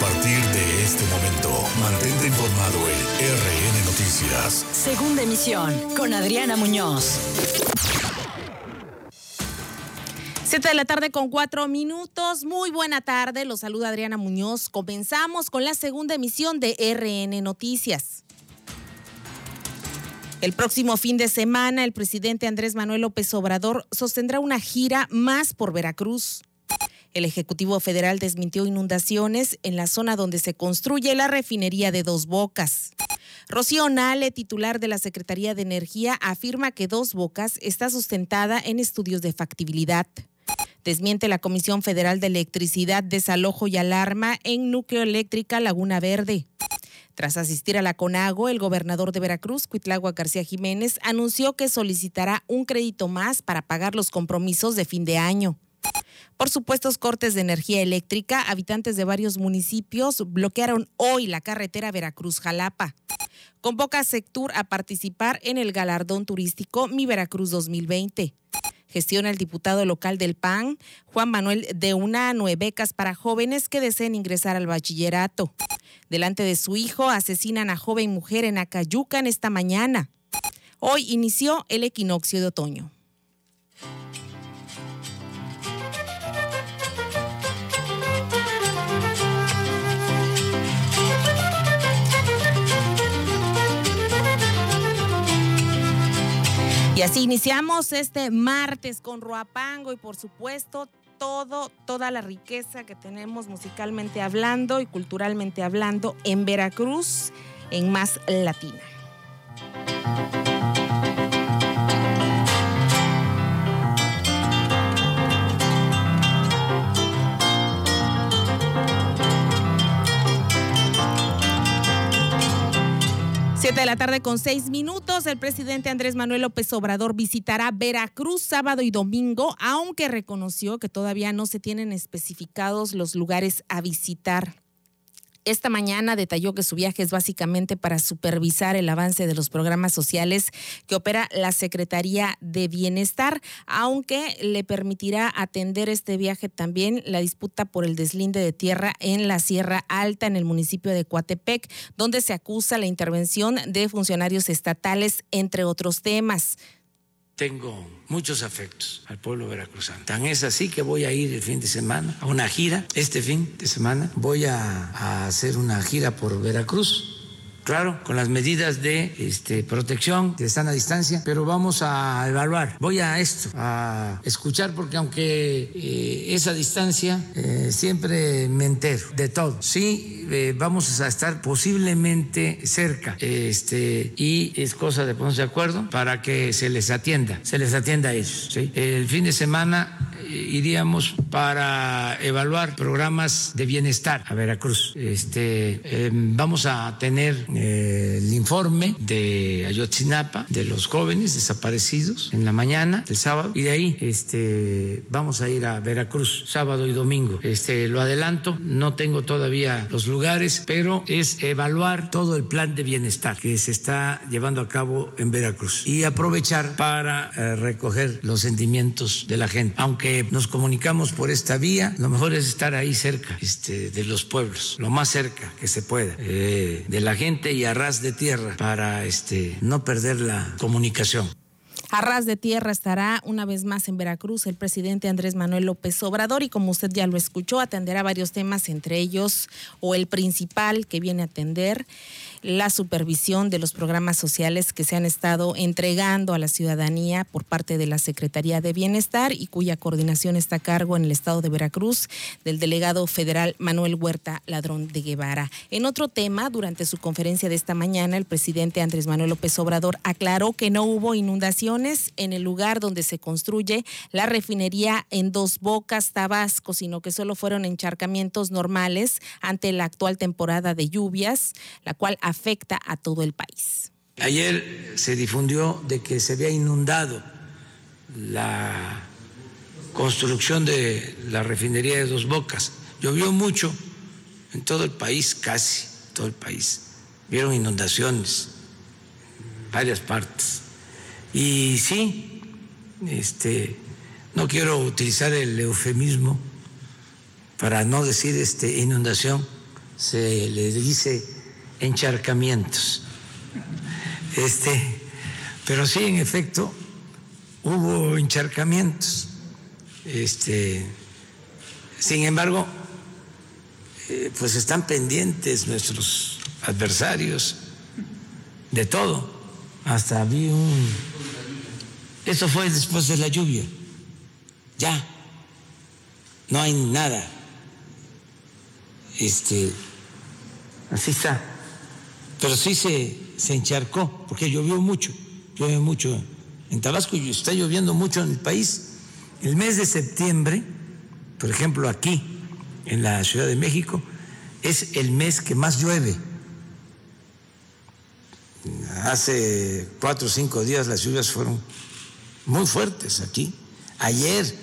A partir de este momento, mantente informado en RN Noticias. Segunda emisión con Adriana Muñoz. Siete de la tarde con cuatro minutos. Muy buena tarde. Los saluda Adriana Muñoz. Comenzamos con la segunda emisión de RN Noticias. El próximo fin de semana, el presidente Andrés Manuel López Obrador sostendrá una gira más por Veracruz. El Ejecutivo Federal desmintió inundaciones en la zona donde se construye la refinería de Dos Bocas. Rocío Nale, titular de la Secretaría de Energía, afirma que Dos Bocas está sustentada en estudios de factibilidad. Desmiente la Comisión Federal de Electricidad desalojo y alarma en núcleo eléctrica Laguna Verde. Tras asistir a la CONAGO, el gobernador de Veracruz, Cuitlagua García Jiménez, anunció que solicitará un crédito más para pagar los compromisos de fin de año. Por supuestos cortes de energía eléctrica, habitantes de varios municipios bloquearon hoy la carretera Veracruz-Jalapa. Convoca a Sectur a participar en el galardón turístico Mi Veracruz 2020. Gestiona el diputado local del PAN, Juan Manuel de una nueve becas para jóvenes que deseen ingresar al bachillerato. Delante de su hijo asesinan a joven mujer en Acayucan esta mañana. Hoy inició el equinoccio de otoño. Y así iniciamos este martes con Ruapango y por supuesto todo, toda la riqueza que tenemos musicalmente hablando y culturalmente hablando en Veracruz, en Más Latina. 7 de la tarde con seis minutos, el presidente Andrés Manuel López Obrador visitará Veracruz sábado y domingo, aunque reconoció que todavía no se tienen especificados los lugares a visitar. Esta mañana detalló que su viaje es básicamente para supervisar el avance de los programas sociales que opera la Secretaría de Bienestar, aunque le permitirá atender este viaje también la disputa por el deslinde de tierra en la Sierra Alta, en el municipio de Coatepec, donde se acusa la intervención de funcionarios estatales, entre otros temas tengo muchos afectos al pueblo veracruzano. Tan es así que voy a ir el fin de semana a una gira. Este fin de semana voy a, a hacer una gira por Veracruz claro, con las medidas de este, protección están a distancia, pero vamos a evaluar. Voy a esto, a escuchar, porque aunque eh, esa distancia, eh, siempre me entero de todo. Sí, eh, vamos a estar posiblemente cerca, este, y es cosa de ponerse de acuerdo para que se les atienda, se les atienda a ellos. El fin de semana iríamos para evaluar programas de bienestar a Veracruz. Este, em, vamos a tener eh, el informe de Ayotzinapa, de los jóvenes desaparecidos en la mañana del sábado, y de ahí este, vamos a ir a Veracruz sábado y domingo. Este, lo adelanto, no tengo todavía los lugares, pero es evaluar todo el plan de bienestar que se está llevando a cabo en Veracruz y aprovechar para eh, recoger los sentimientos de la gente. Aunque nos comunicamos por esta vía, lo mejor es estar ahí cerca este, de los pueblos, lo más cerca que se pueda, eh, de la gente y a ras de tierra para este, no perder la comunicación. A ras de tierra estará una vez más en Veracruz el presidente Andrés Manuel López Obrador y como usted ya lo escuchó, atenderá varios temas, entre ellos o el principal que viene a atender la supervisión de los programas sociales que se han estado entregando a la ciudadanía por parte de la Secretaría de Bienestar y cuya coordinación está a cargo en el estado de Veracruz del delegado federal Manuel Huerta Ladrón de Guevara. En otro tema, durante su conferencia de esta mañana, el presidente Andrés Manuel López Obrador aclaró que no hubo inundaciones en el lugar donde se construye la refinería en Dos Bocas, Tabasco, sino que solo fueron encharcamientos normales ante la actual temporada de lluvias, la cual afecta a todo el país. Ayer se difundió de que se había inundado la construcción de la refinería de Dos Bocas. Llovió mucho en todo el país, casi todo el país. Vieron inundaciones en varias partes. Y sí, este, no quiero utilizar el eufemismo para no decir este, inundación se le dice encharcamientos. Este, pero sí, en efecto, hubo encharcamientos. Este, sin embargo, eh, pues están pendientes nuestros adversarios de todo. Hasta vi un... Eso fue después de la lluvia. Ya. No hay nada. Este, así está. Pero sí se, se encharcó, porque llovió mucho, llueve mucho en Tabasco y está lloviendo mucho en el país. El mes de septiembre, por ejemplo, aquí, en la Ciudad de México, es el mes que más llueve. Hace cuatro o cinco días las lluvias fueron muy fuertes aquí. Ayer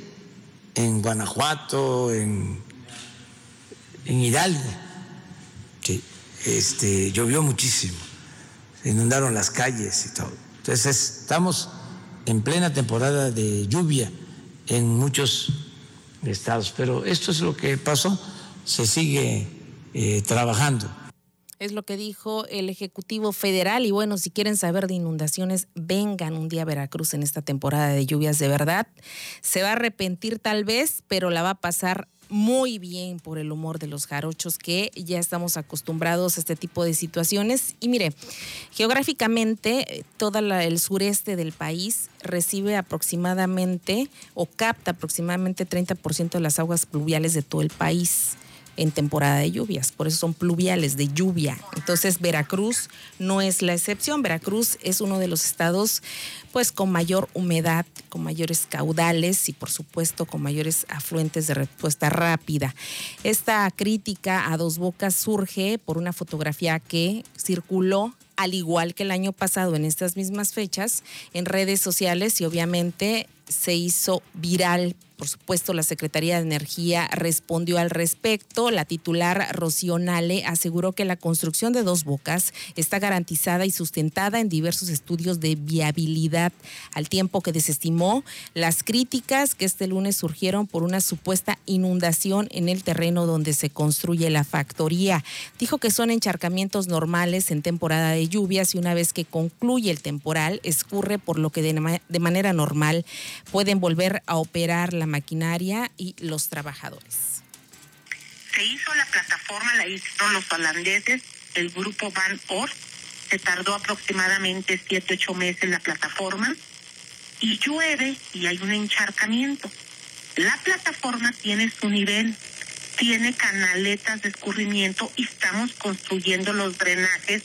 en Guanajuato, en, en Hidalgo, este, llovió muchísimo, se inundaron las calles y todo. Entonces estamos en plena temporada de lluvia en muchos estados, pero esto es lo que pasó, se sigue eh, trabajando. Es lo que dijo el Ejecutivo Federal. Y bueno, si quieren saber de inundaciones, vengan un día a Veracruz en esta temporada de lluvias de verdad. Se va a arrepentir tal vez, pero la va a pasar muy bien por el humor de los jarochos que ya estamos acostumbrados a este tipo de situaciones. Y mire, geográficamente todo el sureste del país recibe aproximadamente o capta aproximadamente 30% de las aguas pluviales de todo el país en temporada de lluvias, por eso son pluviales de lluvia. Entonces Veracruz no es la excepción, Veracruz es uno de los estados pues con mayor humedad, con mayores caudales y por supuesto con mayores afluentes de respuesta rápida. Esta crítica a dos bocas surge por una fotografía que circuló al igual que el año pasado en estas mismas fechas en redes sociales y obviamente se hizo viral por supuesto, la Secretaría de Energía respondió al respecto. La titular Rocío Nale aseguró que la construcción de dos bocas está garantizada y sustentada en diversos estudios de viabilidad, al tiempo que desestimó las críticas que este lunes surgieron por una supuesta inundación en el terreno donde se construye la factoría. Dijo que son encharcamientos normales en temporada de lluvias y una vez que concluye el temporal, escurre por lo que de, de manera normal pueden volver a operar la maquinaria y los trabajadores. Se hizo la plataforma, la hicieron los holandeses, el grupo Van Oort, se tardó aproximadamente 7, 8 meses la plataforma y llueve y hay un encharcamiento. La plataforma tiene su nivel, tiene canaletas de escurrimiento y estamos construyendo los drenajes,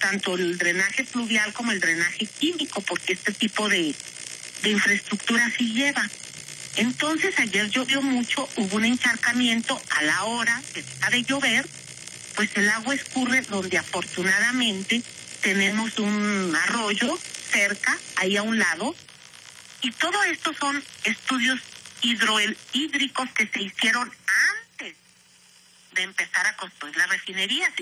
tanto el drenaje fluvial como el drenaje químico, porque este tipo de, de infraestructura sí lleva. Entonces ayer llovió mucho, hubo un encharcamiento a la hora que está de llover, pues el agua escurre donde afortunadamente tenemos un arroyo cerca, ahí a un lado, y todo esto son estudios hidrohídricos que se hicieron antes de empezar a construir la refinería.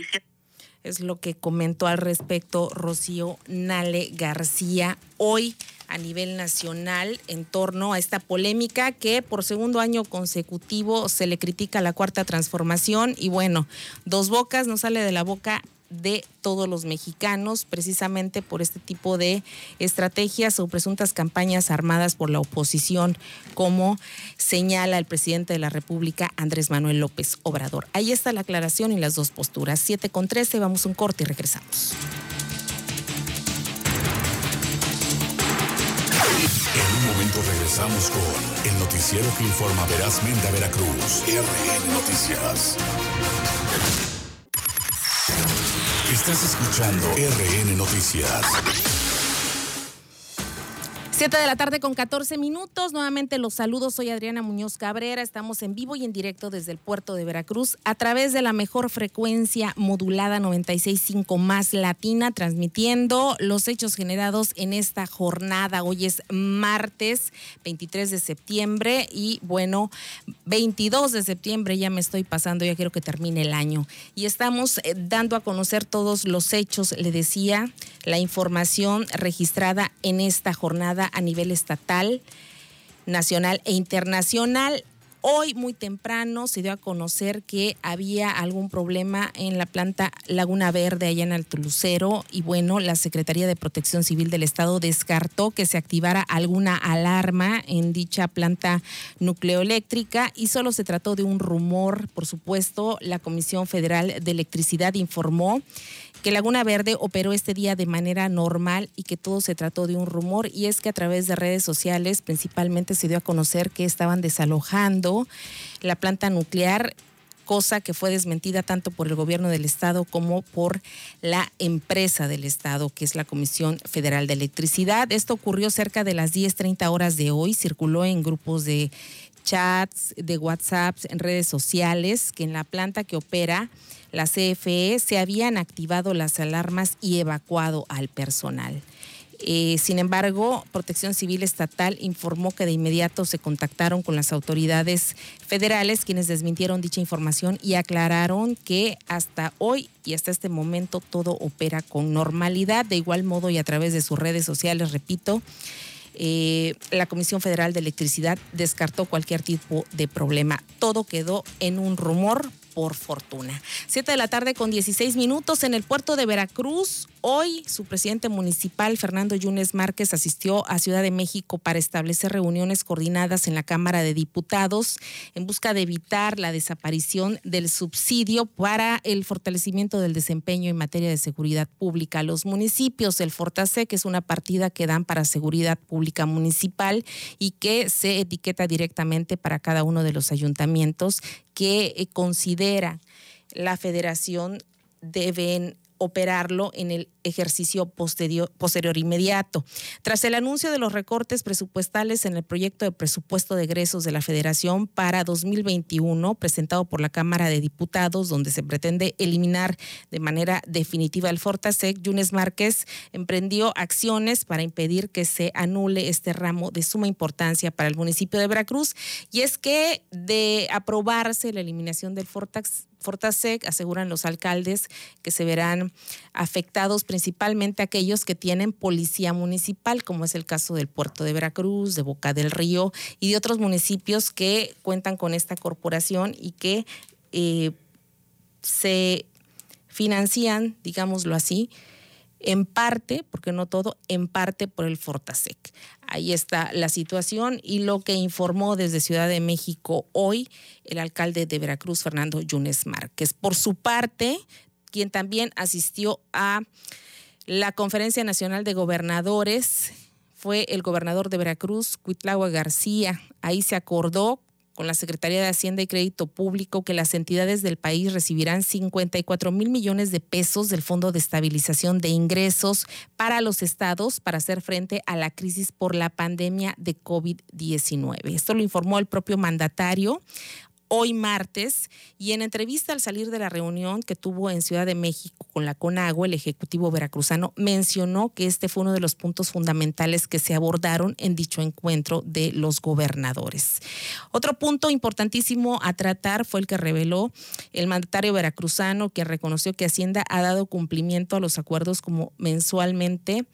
es lo que comentó al respecto Rocío Nale García hoy a nivel nacional en torno a esta polémica que por segundo año consecutivo se le critica la cuarta transformación y bueno, dos bocas no sale de la boca de todos los mexicanos, precisamente por este tipo de estrategias o presuntas campañas armadas por la oposición, como señala el presidente de la República, Andrés Manuel López Obrador. Ahí está la aclaración y las dos posturas. 7 con 13, vamos un corte y regresamos. En un momento regresamos con el noticiero que informa verazmente a Veracruz. RN Noticias. Estás escuchando RN Noticias. Siete de la tarde con 14 minutos. Nuevamente los saludos. Soy Adriana Muñoz Cabrera. Estamos en vivo y en directo desde el puerto de Veracruz a través de la mejor frecuencia modulada 96.5 más latina, transmitiendo los hechos generados en esta jornada. Hoy es martes 23 de septiembre y bueno, 22 de septiembre ya me estoy pasando, ya quiero que termine el año. Y estamos eh, dando a conocer todos los hechos, le decía, la información registrada en esta jornada a nivel estatal, nacional e internacional. Hoy muy temprano se dio a conocer que había algún problema en la planta Laguna Verde allá en Alto Lucero y bueno, la Secretaría de Protección Civil del Estado descartó que se activara alguna alarma en dicha planta nucleoeléctrica y solo se trató de un rumor, por supuesto, la Comisión Federal de Electricidad informó que Laguna Verde operó este día de manera normal y que todo se trató de un rumor y es que a través de redes sociales principalmente se dio a conocer que estaban desalojando la planta nuclear cosa que fue desmentida tanto por el gobierno del estado como por la empresa del estado, que es la Comisión Federal de Electricidad. Esto ocurrió cerca de las 10:30 horas de hoy, circuló en grupos de chats, de WhatsApp, en redes sociales, que en la planta que opera la CFE se habían activado las alarmas y evacuado al personal. Eh, sin embargo, Protección Civil Estatal informó que de inmediato se contactaron con las autoridades federales, quienes desmintieron dicha información y aclararon que hasta hoy y hasta este momento todo opera con normalidad. De igual modo y a través de sus redes sociales, repito, eh, la Comisión Federal de Electricidad descartó cualquier tipo de problema. Todo quedó en un rumor por fortuna. Siete de la tarde con 16 minutos en el puerto de Veracruz. Hoy su presidente municipal, Fernando Yunes Márquez, asistió a Ciudad de México para establecer reuniones coordinadas en la Cámara de Diputados en busca de evitar la desaparición del subsidio para el fortalecimiento del desempeño en materia de seguridad pública. Los municipios, el Fortasec es una partida que dan para seguridad pública municipal y que se etiqueta directamente para cada uno de los ayuntamientos que eh, la federación deben operarlo en el ejercicio posterior, inmediato. Tras el anuncio de los recortes presupuestales en el proyecto de presupuesto de egresos de la Federación para 2021, presentado por la Cámara de Diputados, donde se pretende eliminar de manera definitiva el Fortasec, Yunes Márquez emprendió acciones para impedir que se anule este ramo de suma importancia para el municipio de Veracruz. Y es que de aprobarse la eliminación del Fortasec, Fortasec, aseguran los alcaldes que se verán afectados principalmente aquellos que tienen policía municipal, como es el caso del puerto de Veracruz, de Boca del Río y de otros municipios que cuentan con esta corporación y que eh, se financian, digámoslo así, en parte, porque no todo, en parte por el Fortasec. Ahí está la situación y lo que informó desde Ciudad de México hoy el alcalde de Veracruz, Fernando Yunes Márquez. Por su parte, quien también asistió a la Conferencia Nacional de Gobernadores fue el gobernador de Veracruz, Cuitlagua García. Ahí se acordó con la Secretaría de Hacienda y Crédito Público que las entidades del país recibirán 54 mil millones de pesos del Fondo de Estabilización de Ingresos para los estados para hacer frente a la crisis por la pandemia de COVID-19. Esto lo informó el propio mandatario hoy martes y en entrevista al salir de la reunión que tuvo en Ciudad de México con la CONAGUA, el Ejecutivo Veracruzano mencionó que este fue uno de los puntos fundamentales que se abordaron en dicho encuentro de los gobernadores. Otro punto importantísimo a tratar fue el que reveló el mandatario veracruzano, que reconoció que Hacienda ha dado cumplimiento a los acuerdos como mensualmente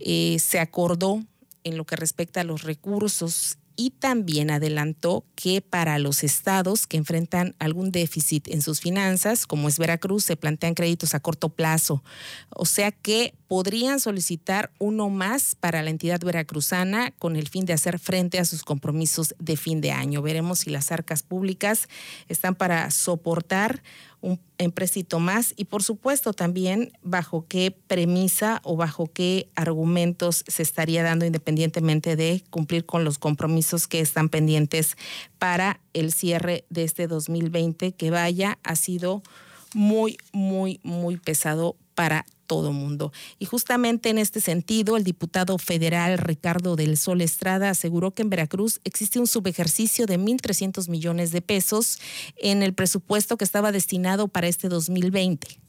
eh, se acordó en lo que respecta a los recursos y también adelantó que para los estados que enfrentan algún déficit en sus finanzas, como es Veracruz, se plantean créditos a corto plazo. O sea que podrían solicitar uno más para la entidad veracruzana con el fin de hacer frente a sus compromisos de fin de año. Veremos si las arcas públicas están para soportar un empréstito más y por supuesto también bajo qué premisa o bajo qué argumentos se estaría dando independientemente de cumplir con los compromisos que están pendientes para el cierre de este 2020 que vaya ha sido muy muy muy pesado para todo mundo. Y justamente en este sentido, el diputado federal Ricardo del Sol Estrada aseguró que en Veracruz existe un subejercicio de 1.300 millones de pesos en el presupuesto que estaba destinado para este 2020.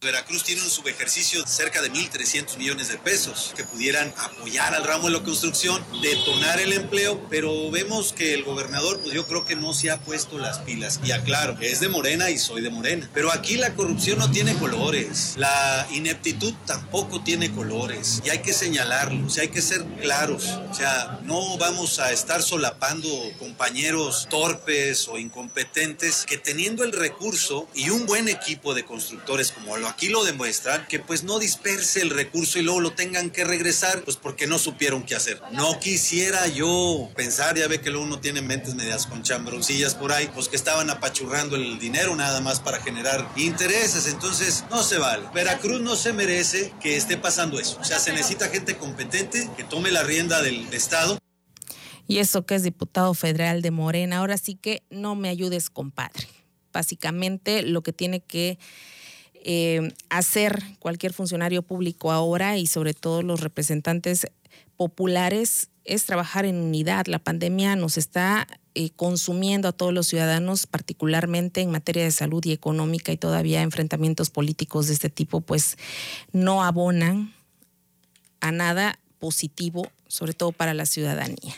Veracruz tiene un subejercicio de cerca de 1.300 millones de pesos que pudieran apoyar al ramo de la construcción, detonar el empleo, pero vemos que el gobernador, pues yo creo que no se ha puesto las pilas. Y aclaro, es de Morena y soy de Morena. Pero aquí la corrupción no tiene colores, la ineptitud tampoco tiene colores y hay que señalarlo, o sea, hay que ser claros. O sea, no vamos a estar solapando compañeros torpes o incompetentes que teniendo el recurso y un buen equipo de constructores como lo aquí lo demuestran, que pues no disperse el recurso y luego lo tengan que regresar, pues porque no supieron qué hacer. No quisiera yo pensar, ya ve que luego uno tiene mentes medias con chambroncillas por ahí, pues que estaban apachurrando el dinero nada más para generar intereses, entonces no se vale. Veracruz no se merece que esté pasando eso, o sea, se necesita gente competente que tome la rienda del Estado. Y eso que es diputado federal de Morena, ahora sí que no me ayudes, compadre. Básicamente lo que tiene que eh, hacer cualquier funcionario público ahora y sobre todo los representantes populares es trabajar en unidad. La pandemia nos está eh, consumiendo a todos los ciudadanos, particularmente en materia de salud y económica y todavía enfrentamientos políticos de este tipo, pues no abonan a nada positivo, sobre todo para la ciudadanía.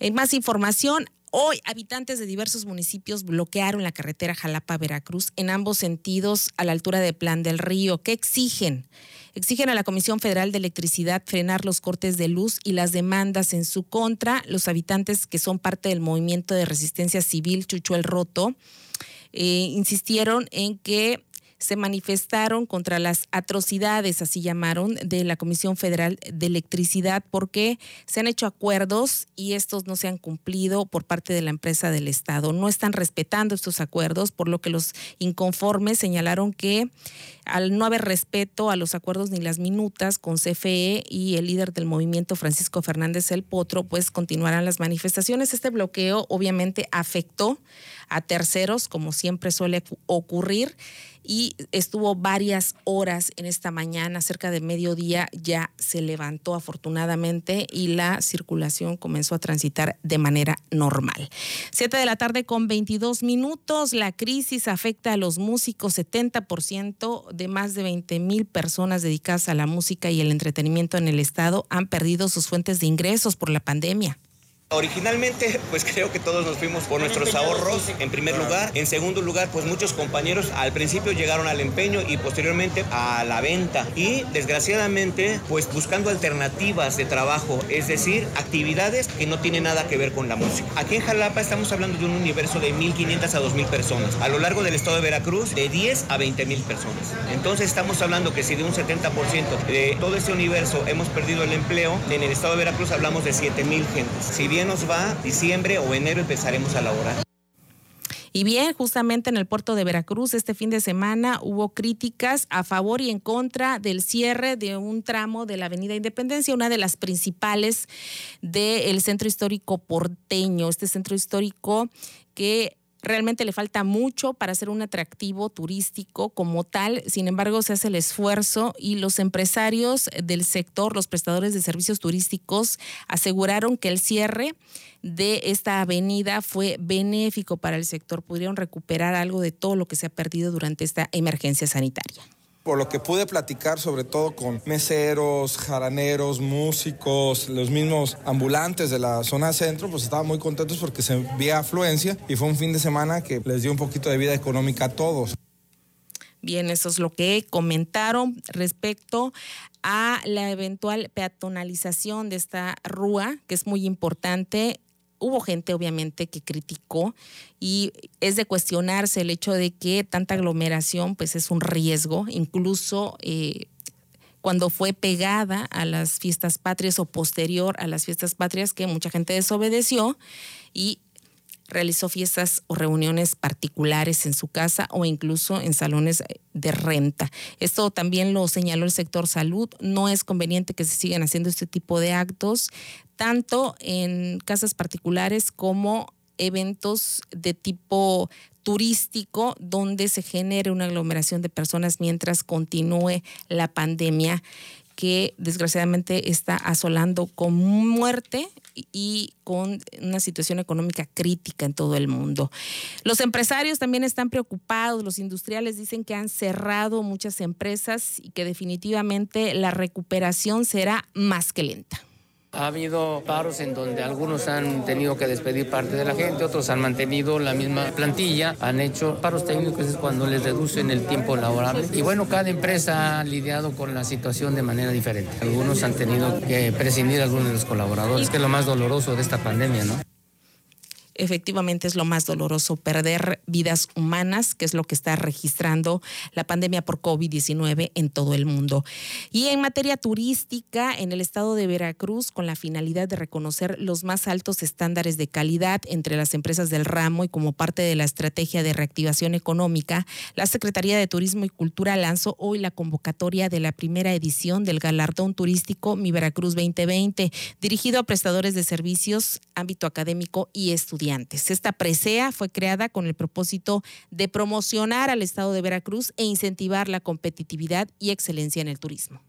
En más información, Hoy, habitantes de diversos municipios bloquearon la carretera Jalapa-Veracruz en ambos sentidos a la altura de Plan del Río. ¿Qué exigen? Exigen a la Comisión Federal de Electricidad frenar los cortes de luz y las demandas en su contra. Los habitantes que son parte del movimiento de resistencia civil Chucho el Roto eh, insistieron en que se manifestaron contra las atrocidades, así llamaron, de la Comisión Federal de Electricidad, porque se han hecho acuerdos y estos no se han cumplido por parte de la empresa del Estado. No están respetando estos acuerdos, por lo que los inconformes señalaron que al no haber respeto a los acuerdos ni las minutas con CFE y el líder del movimiento, Francisco Fernández El Potro, pues continuarán las manifestaciones. Este bloqueo obviamente afectó a terceros, como siempre suele ocurrir y estuvo varias horas en esta mañana, cerca de mediodía, ya se levantó afortunadamente y la circulación comenzó a transitar de manera normal. Siete de la tarde con 22 minutos, la crisis afecta a los músicos, 70% de más de 20 mil personas dedicadas a la música y el entretenimiento en el estado han perdido sus fuentes de ingresos por la pandemia. Originalmente, pues creo que todos nos fuimos por nuestros ahorros, en primer lugar. En segundo lugar, pues muchos compañeros al principio llegaron al empeño y posteriormente a la venta. Y desgraciadamente, pues buscando alternativas de trabajo, es decir, actividades que no tienen nada que ver con la música. Aquí en Jalapa estamos hablando de un universo de 1.500 a 2.000 personas. A lo largo del estado de Veracruz, de 10 a 20.000 personas. Entonces estamos hablando que si de un 70% de todo este universo hemos perdido el empleo, en el estado de Veracruz hablamos de 7.000 gentes. Si bien nos va, diciembre o enero empezaremos a laborar. Y bien, justamente en el puerto de Veracruz este fin de semana hubo críticas a favor y en contra del cierre de un tramo de la Avenida Independencia, una de las principales del centro histórico porteño, este centro histórico que Realmente le falta mucho para ser un atractivo turístico como tal, sin embargo se hace el esfuerzo y los empresarios del sector, los prestadores de servicios turísticos, aseguraron que el cierre de esta avenida fue benéfico para el sector, pudieron recuperar algo de todo lo que se ha perdido durante esta emergencia sanitaria por lo que pude platicar sobre todo con meseros, jaraneros, músicos, los mismos ambulantes de la zona centro, pues estaban muy contentos porque se veía afluencia y fue un fin de semana que les dio un poquito de vida económica a todos. Bien, eso es lo que comentaron respecto a la eventual peatonalización de esta rúa, que es muy importante hubo gente obviamente que criticó y es de cuestionarse el hecho de que tanta aglomeración pues es un riesgo, incluso eh, cuando fue pegada a las fiestas patrias o posterior a las fiestas patrias que mucha gente desobedeció y realizó fiestas o reuniones particulares en su casa o incluso en salones de renta. Esto también lo señaló el sector salud. No es conveniente que se sigan haciendo este tipo de actos, tanto en casas particulares como eventos de tipo turístico donde se genere una aglomeración de personas mientras continúe la pandemia que desgraciadamente está asolando con muerte y con una situación económica crítica en todo el mundo. Los empresarios también están preocupados, los industriales dicen que han cerrado muchas empresas y que definitivamente la recuperación será más que lenta. Ha habido paros en donde algunos han tenido que despedir parte de la gente, otros han mantenido la misma plantilla, han hecho paros técnicos es cuando les reducen el tiempo laborable. Y bueno, cada empresa ha lidiado con la situación de manera diferente. Algunos han tenido que prescindir a algunos de los colaboradores, que es lo más doloroso de esta pandemia, ¿no? Efectivamente es lo más doloroso, perder vidas humanas, que es lo que está registrando la pandemia por COVID-19 en todo el mundo. Y en materia turística, en el estado de Veracruz, con la finalidad de reconocer los más altos estándares de calidad entre las empresas del ramo y como parte de la estrategia de reactivación económica, la Secretaría de Turismo y Cultura lanzó hoy la convocatoria de la primera edición del galardón turístico Mi Veracruz 2020, dirigido a prestadores de servicios, ámbito académico y Esta presea fue creada con el propósito de promocionar al Estado de Veracruz e incentivar la competitividad y excelencia en el turismo.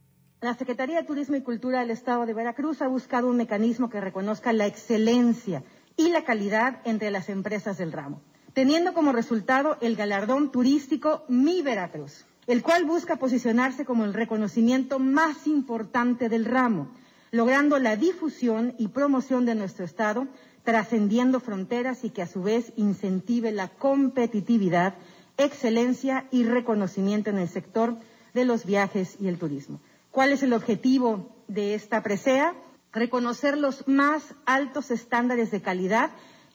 La Secretaría de Turismo y Cultura del Estado de Veracruz ha buscado un mecanismo que reconozca la excelencia y la calidad entre las empresas del ramo, teniendo como resultado el galardón turístico Mi Veracruz, el cual busca posicionarse como el reconocimiento más importante del ramo, logrando la difusión y promoción de nuestro Estado trascendiendo fronteras y que a su vez incentive la competitividad, excelencia y reconocimiento en el sector de los viajes y el turismo. ¿Cuál es el objetivo de esta presea? Reconocer los más altos estándares de calidad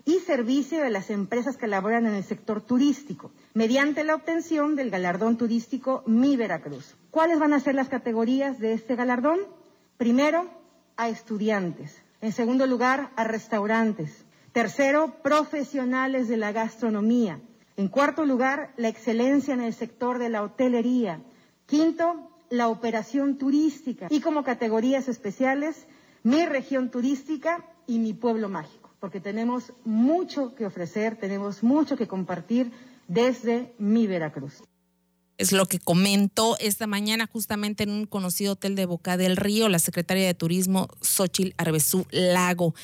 y servicio de las empresas que laboran en el sector turístico, mediante la obtención del galardón turístico Mi Veracruz. ¿Cuáles van a ser las categorías de este galardón? Primero, a estudiantes. En segundo lugar, a restaurantes. Tercero, profesionales de la gastronomía. En cuarto lugar, la excelencia en el sector de la hotelería. Quinto, la operación turística. Y como categorías especiales, mi región turística y mi pueblo mágico, porque tenemos mucho que ofrecer, tenemos mucho que compartir desde mi Veracruz. Es lo que comentó esta mañana justamente en un conocido hotel de Boca del Río la secretaria de Turismo Xochil Arbezú Lago.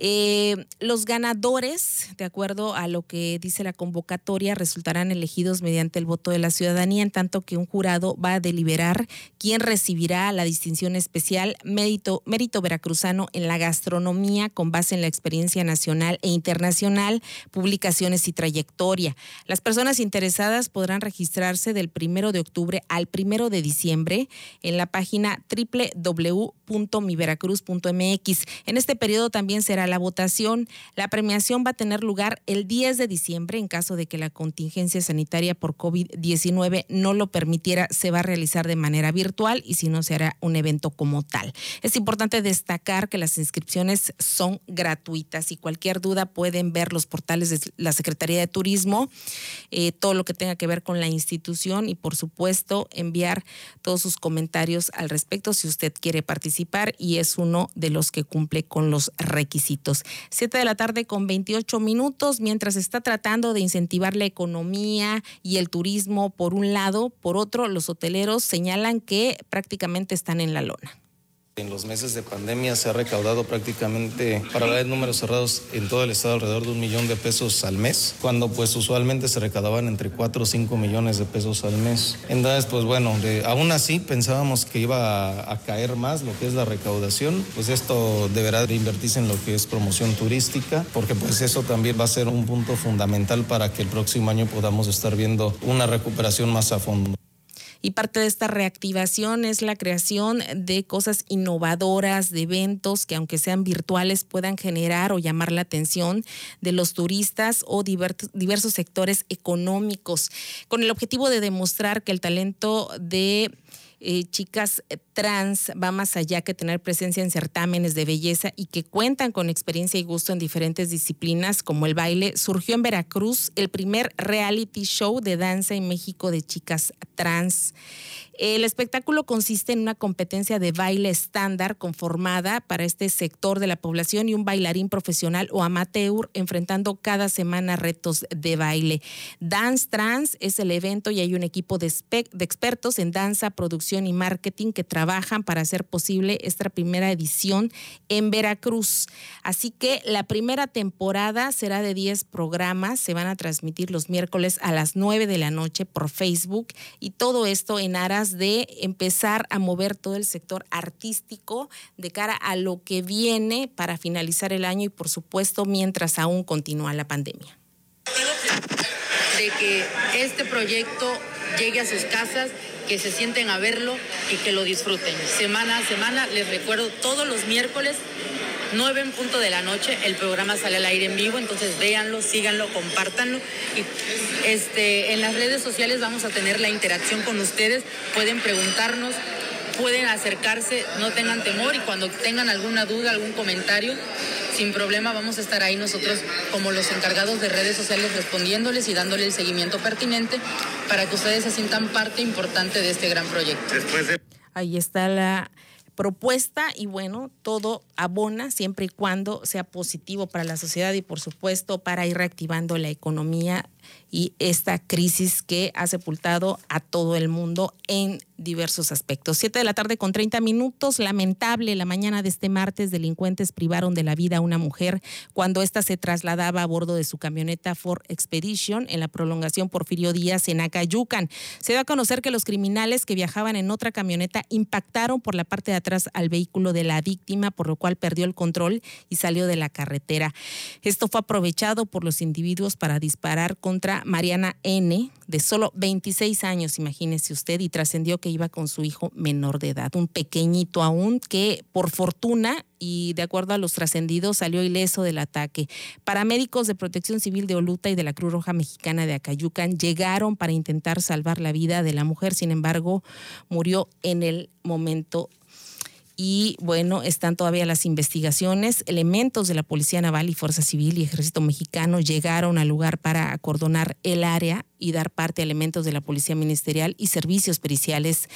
Eh, los ganadores, de acuerdo a lo que dice la convocatoria, resultarán elegidos mediante el voto de la ciudadanía, en tanto que un jurado va a deliberar quién recibirá la distinción especial mérito, mérito veracruzano en la gastronomía con base en la experiencia nacional e internacional, publicaciones y trayectoria. Las personas interesadas podrán registrarse del primero de octubre al primero de diciembre en la página www.miveracruz.mx. En este periodo también será la votación. La premiación va a tener lugar el 10 de diciembre. En caso de que la contingencia sanitaria por COVID-19 no lo permitiera, se va a realizar de manera virtual y si no, se hará un evento como tal. Es importante destacar que las inscripciones son gratuitas y cualquier duda pueden ver los portales de la Secretaría de Turismo, eh, todo lo que tenga que ver con la institución y por supuesto enviar todos sus comentarios al respecto si usted quiere participar y es uno de los que cumple con los requisitos. Siete de la tarde con 28 minutos, mientras está tratando de incentivar la economía y el turismo por un lado, por otro, los hoteleros señalan que prácticamente están en la lona. En los meses de pandemia se ha recaudado prácticamente, para hablar de números cerrados, en todo el estado alrededor de un millón de pesos al mes, cuando pues usualmente se recaudaban entre 4 o 5 millones de pesos al mes. Entonces, pues bueno, aún así pensábamos que iba a, a, caer más lo que es la recaudación, pues esto deberá de invertirse en lo que es promoción turística, porque pues eso también va a ser un punto fundamental para que el próximo año podamos estar viendo una recuperación más a fondo. Y parte de esta reactivación es la creación de cosas innovadoras, de eventos que aunque sean virtuales puedan generar o llamar la atención de los turistas o diversos sectores económicos, con el objetivo de demostrar que el talento de eh, chicas eh, trans va más allá que tener presencia en certámenes de belleza y que cuentan con experiencia y gusto en diferentes disciplinas como el baile, surgió en Veracruz el primer reality show de danza en México de chicas trans. El espectáculo consiste en una competencia de baile estándar conformada para este sector de la población y un bailarín profesional o amateur enfrentando cada semana retos de baile. Dance Trans es el evento y hay un equipo de, expertos en danza, producción y marketing que trabajan para hacer posible esta primera edición en Veracruz. Así que la primera temporada será de 10 programas, se van a transmitir los miércoles a las 9 de la noche por Facebook y todo esto en aras de empezar a mover todo el sector artístico de cara a lo que viene para finalizar el año y por supuesto mientras aún continúa la pandemia. De que este proyecto llegue a sus casas, que se sienten a verlo y que lo disfruten. Semana a semana, les recuerdo, todos los miércoles 9 en punto de la noche, el programa sale al aire en vivo, entonces véanlo, síganlo, compártanlo. Y este, en las redes sociales vamos a tener la interacción con ustedes, pueden preguntarnos, pueden acercarse, no tengan temor y cuando tengan alguna duda, algún comentario, sin problema vamos a estar ahí nosotros como los encargados de redes sociales respondiéndoles y dándole el seguimiento pertinente para que ustedes se sientan parte importante de este gran proyecto. Ahí está la propuesta y bueno, todo abona siempre y cuando sea positivo para la sociedad y por supuesto para ir reactivando la economía y esta crisis que ha sepultado a todo el mundo en diversos aspectos. Siete de la tarde con 30 minutos. Lamentable, la mañana de este martes, delincuentes privaron de la vida a una mujer cuando ésta se trasladaba a bordo de su camioneta Ford Expedition en la prolongación Porfirio Díaz en Acayucan. Se da a conocer que los criminales que viajaban en otra camioneta impactaron por la parte de atrás al vehículo de la víctima, por lo cual perdió el control y salió de la carretera. Esto fue aprovechado por los individuos para disparar contra Mariana N., de solo 26 años, imagínese usted, y trascendió que iba con su hijo menor de edad, un pequeñito aún que por fortuna y de acuerdo a los trascendidos salió ileso del ataque. Paramédicos de Protección Civil de Oluta y de la Cruz Roja Mexicana de Acayucan llegaron para intentar salvar la vida de la mujer, sin embargo, murió en el momento y bueno, están todavía las investigaciones. Elementos de la Policía Naval y Fuerza Civil y Ejército Mexicano llegaron al lugar para acordonar el área y dar parte a elementos de la Policía Ministerial y servicios periciales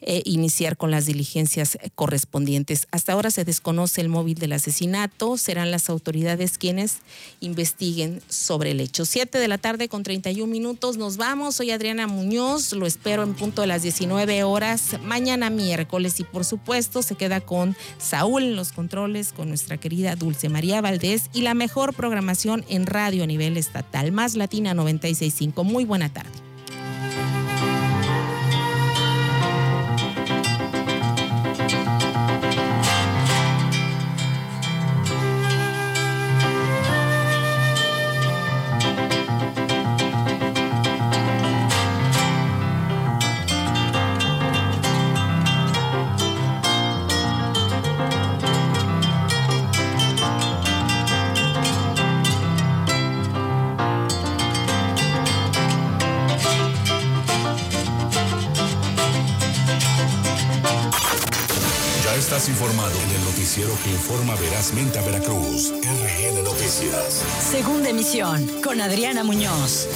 e iniciar con las diligencias correspondientes. Hasta ahora se desconoce el móvil del asesinato. Serán las autoridades quienes investiguen sobre el hecho. Siete de la tarde con 31 minutos. Nos vamos. Soy Adriana Muñoz. Lo espero en punto de las 19 horas mañana miércoles. Y por supuesto se queda con Saúl en los controles, con nuestra querida Dulce María Valdés y la mejor programación en radio a nivel estatal. Más Latina 965. Muy buena tarde. Informa verazmente a Veracruz. RN Noticias. Segunda emisión con Adriana Muñoz.